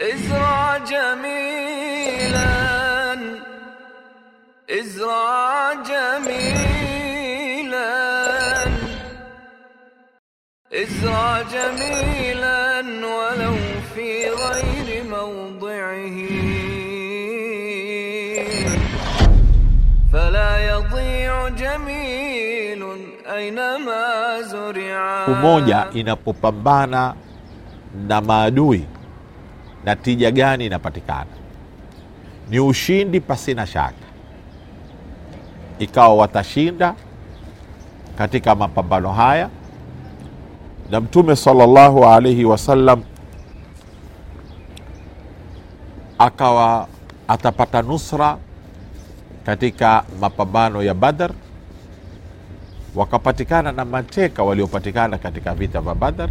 ازرع جميلا. ازرع جميلا. ازرع جميلا ولو في غير موضعه. فلا يضيع جميل أينما زرع. Umoja inapopambana na maadui. Na tija gani inapatikana? Ni ushindi pasina shaka. Ikawa watashinda katika mapambano haya. Na mtume sallallahu alaihi wasallam akawa atapata nusra katika mapambano ya badar wakapatikana na mateka waliopatikana katika vita vya badar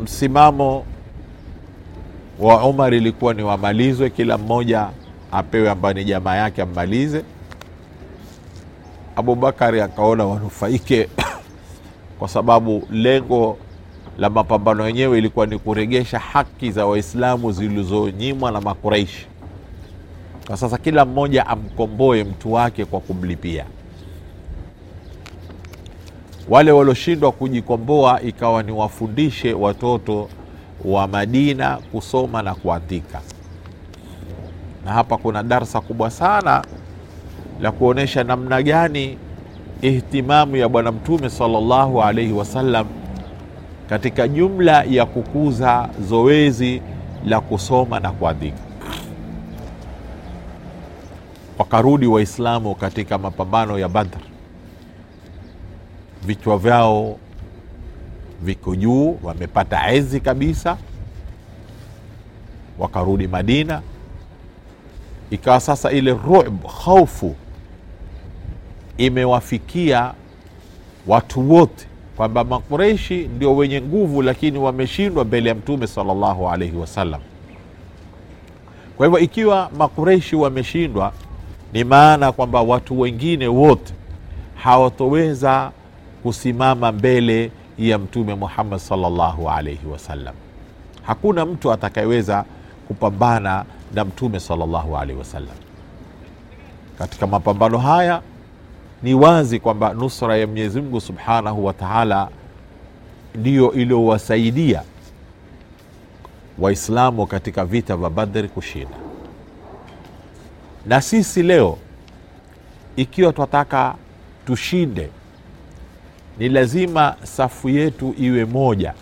msimamo wa umar ilikuwa ni wamalizwe kila mmoja apewe ambayo ni jamaa yake ammalize abubakari akaona wanufaike kwa sababu lengo la mapambano yenyewe ilikuwa ni kuregesha haki za waislamu zilizonyimwa na Makuraishi. kwa sasa kila mmoja amkomboe mtu wake kwa kumlipia wale walioshindwa kujikomboa ikawa ni wafundishe watoto wa madina kusoma na kuandika. Na hapa kuna darsa kubwa sana la kuonyesha namna gani ihtimamu ya bwana mtume sallallahu alaihi wasallam katika jumla ya kukuza zoezi la kusoma na kuandika. Wakarudi waislamu katika mapambano ya badr. Vichwa vyao viko juu wamepata ezi kabisa wakarudi madina. Ikawa sasa ile rub khaufu imewafikia watu wote kwamba makureishi ndio wenye nguvu lakini wameshindwa mbele ya mtume salllahu alaihi wasallam kwa hivyo ikiwa makureishi wameshindwa ni maana kwamba watu wengine wote hawatoweza kusimama mbele ya mtume muhammad sallallahu alaihi wasallam hakuna mtu atakayeweza kupambana na mtume sallallahu alaihi wasallam katika mapambano haya ni wazi kwamba nusra ya mwenyezi mungu subhanahu wa taala ndiyo iliyowasaidia waislamu katika vita vya badri kushinda. Na sisi leo ikiwa twataka tushinde ni lazima safu yetu iwe moja.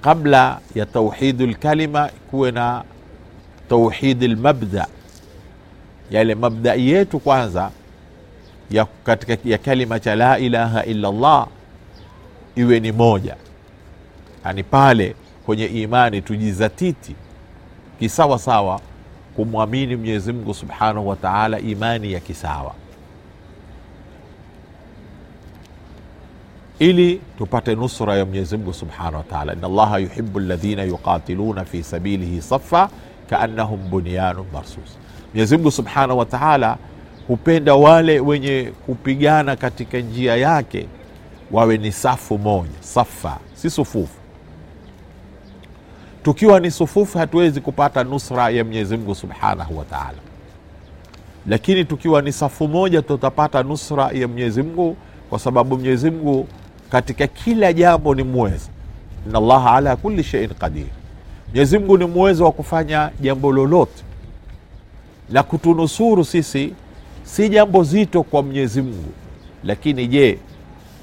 Kabla ya tauhidu lkalima kuwe na tauhidi lmabda yale mabdai yetu kwanza ya, katika, ya kalima cha la ilaha illa llah iwe ni moja. Yani pale kwenye imani tujizatiti kisawa sawa kumwamini mwenyezi mungu subhanahu wa taala imani ya kisawa ili tupate nusra ya mwenyezi mungu subhanahu wa taala. Inna allaha yuhibu ladhina yuqatiluna fi sabilihi safa kaannahum bunyanun marsus. Mwenyezi mungu subhanahu wa taala hupenda wale wenye kupigana katika njia yake wawe ni safu moja safa si sufufu. Tukiwa ni sufufu hatuwezi kupata nusra ya mwenyezi mungu subhanahu wa taala. Lakini tukiwa ni safu moja tutapata nusra ya mwenyezi mungu kwa sababu mwenyezi mungu katika kila jambo ni mweza ina allaha ala kuli sheiin qadir. Mwenyezi ni mweza wa kufanya jambo lolote. La kutunusuru sisi si jambo zito kwa mwenyezi lakini je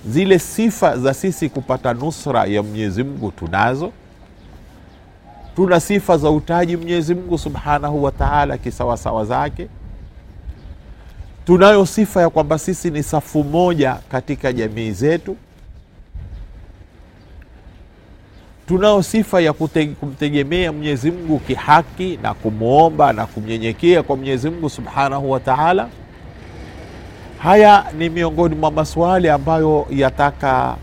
zile sifa za sisi kupata nusra ya mwenyezi tunazo? Tuna sifa za utaji mwenyezi subhanahu wa taala kisawasawa zake? Tunayo sifa ya kwamba sisi ni safu moja katika jamii zetu tunao sifa ya kumtegemea mwenyezi mungu kihaki na kumwomba na kumnyenyekea kwa mwenyezi mungu subhanahu wa taala. Haya ni miongoni mwa maswali ambayo yataka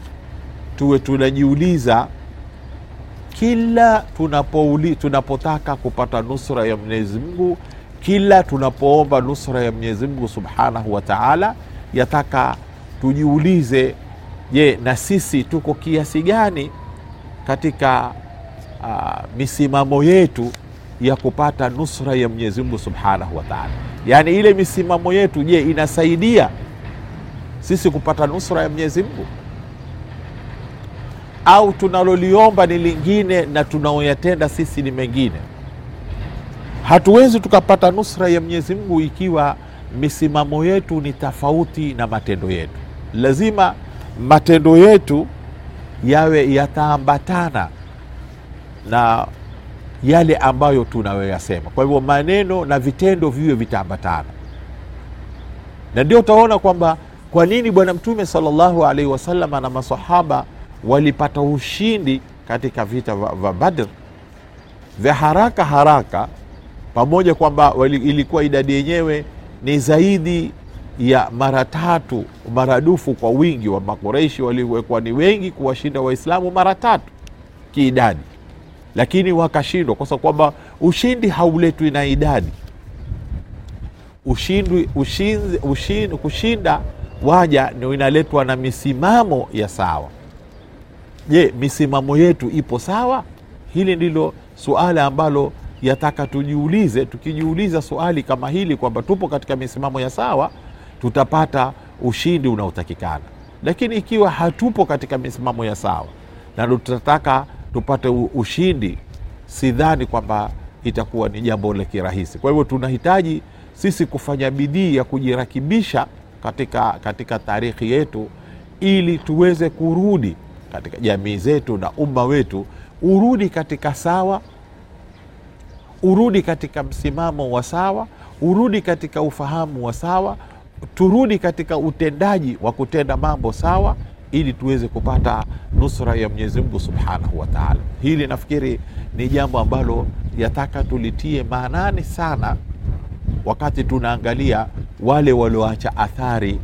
tuwe tunajiuliza kila tunapouli, tunapotaka kupata nusra ya mwenyezi mungu kila tunapoomba nusra ya mwenyezi mungu subhanahu wa taala yataka tujiulize je na sisi tuko kiasi gani katika uh, misimamo yetu ya kupata nusra ya Mwenyezi Mungu Subhanahu wa Ta'ala. Yaani ile misimamo yetu, je, inasaidia sisi kupata nusra ya Mwenyezi Mungu au tunaloliomba ni lingine na tunaoyatenda sisi ni mengine? Hatuwezi tukapata nusra ya Mwenyezi Mungu ikiwa misimamo yetu ni tofauti na matendo yetu. Lazima matendo yetu yawe yataambatana na yale ambayo tunayoyasema. Kwa hivyo maneno na vitendo viwe vitaambatana, na ndio utaona kwamba kwa nini Bwana Mtume sallallahu alaihi wasallam na masahaba walipata ushindi katika vita vya Badr vya haraka haraka, pamoja kwamba ilikuwa idadi yenyewe ni zaidi ya mara tatu maradufu kwa wingi wa Makoreishi waliowekwa ni wengi kuwashinda Waislamu mara tatu kiidadi, lakini wakashindwa, kwa kwamba ushindi hauletwi na idadi. Ushindi, ushindi, ushindi, kushinda waja ndio inaletwa na misimamo ya sawa. Je, misimamo yetu ipo sawa? Hili ndilo suala ambalo yataka tujiulize. Tukijiuliza suali kama hili kwamba tupo katika misimamo ya sawa, tutapata ushindi unaotakikana. Lakini ikiwa hatupo katika misimamo ya sawa na tutataka tupate ushindi, sidhani kwamba itakuwa ni jambo la kirahisi. Kwa hivyo tunahitaji sisi kufanya bidii ya kujirakibisha katika, katika taarikhi yetu ili tuweze kurudi katika jamii zetu na umma wetu urudi katika sawa, urudi katika msimamo wa sawa, urudi katika ufahamu wa sawa, turudi katika utendaji wa kutenda mambo sawa, ili tuweze kupata nusra ya Mwenyezi Mungu Subhanahu wa Ta'ala. Hili nafikiri ni jambo ambalo yataka tulitie maanani sana wakati tunaangalia wale walioacha athari.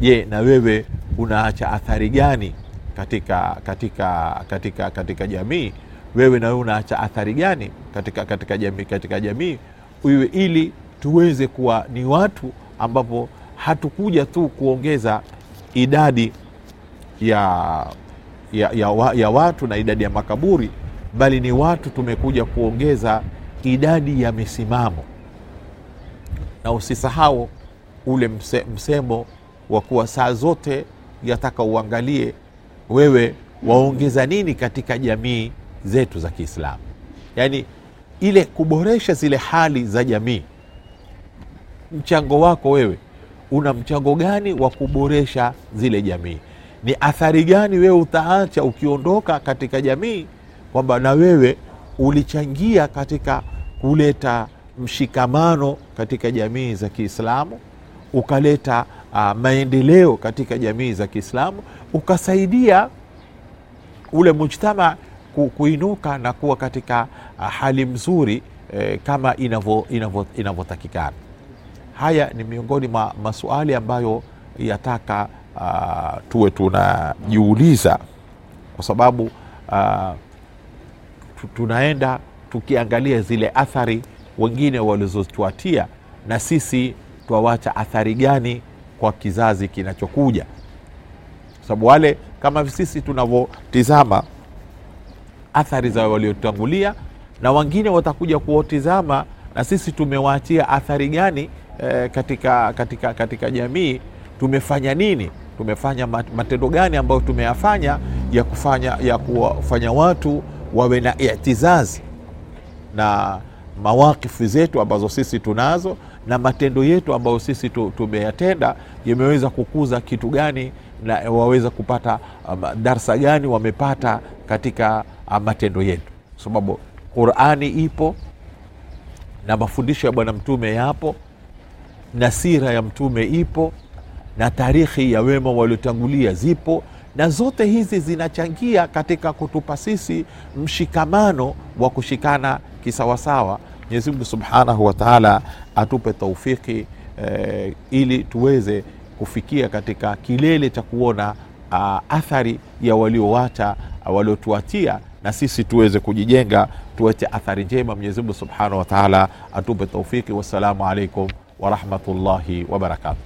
Je, na wewe unaacha athari gani katika, katika, katika, katika jamii? Wewe na wewe unaacha athari gani katika, katika jamii, katika jamii iwe ili tuweze kuwa ni watu ambapo hatukuja tu kuongeza idadi ya, ya, ya, ya watu na idadi ya makaburi, bali ni watu tumekuja kuongeza idadi ya misimamo. Na usisahau ule mse, msemo wa kuwa saa zote yataka uangalie wewe waongeza nini katika jamii zetu za Kiislamu, yaani ile kuboresha zile hali za jamii. Mchango wako wewe, una mchango gani wa kuboresha zile jamii? Ni athari gani wewe utaacha ukiondoka katika jamii, kwamba na wewe ulichangia katika kuleta mshikamano katika jamii za Kiislamu, ukaleta uh, maendeleo katika jamii za Kiislamu, ukasaidia ule mujtama kuinuka na kuwa katika uh, hali mzuri eh, kama inavyotakikana. Haya ni miongoni mwa masuali ambayo yataka uh, tuwe tunajiuliza kwa sababu uh, tunaenda tukiangalia zile athari wengine walizotuatia na sisi twawacha athari gani kwa kizazi kinachokuja, kwa sababu wale kama sisi tunavyotizama athari za waliotangulia, na wengine watakuja kuotizama na sisi tumewaachia athari gani e, katika, katika, katika jamii. Tumefanya nini? Tumefanya matendo gani ambayo tumeyafanya ya kufanya ya kuwafanya watu wawe na itizazi na mawakifu zetu ambazo sisi tunazo na matendo yetu ambayo sisi tumeyatenda yameweza kukuza kitu gani na waweza kupata um, darsa gani wamepata katika um, matendo yetu, kwa sababu Qurani ipo na mafundisho ya Bwana Mtume yapo na sira ya Mtume ipo na tarikhi ya wema waliotangulia zipo, na zote hizi zinachangia katika kutupa sisi mshikamano wa kushikana kisawasawa. Mwenyezi Mungu Subhanahu wa Ta'ala atupe taufiki eh, ili tuweze kufikia katika kilele cha kuona uh, athari ya waliowacha waliotuatia na sisi tuweze kujijenga, tuwete athari njema. Mwenyezi Mungu subhanahu wa taala atupe taufiki. Wassalamu alaikum warahmatullahi wabarakatuh.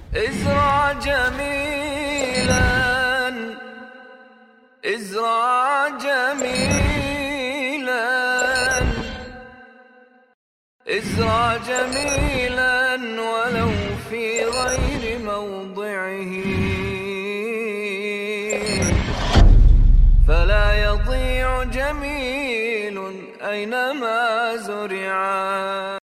أينما زرعا.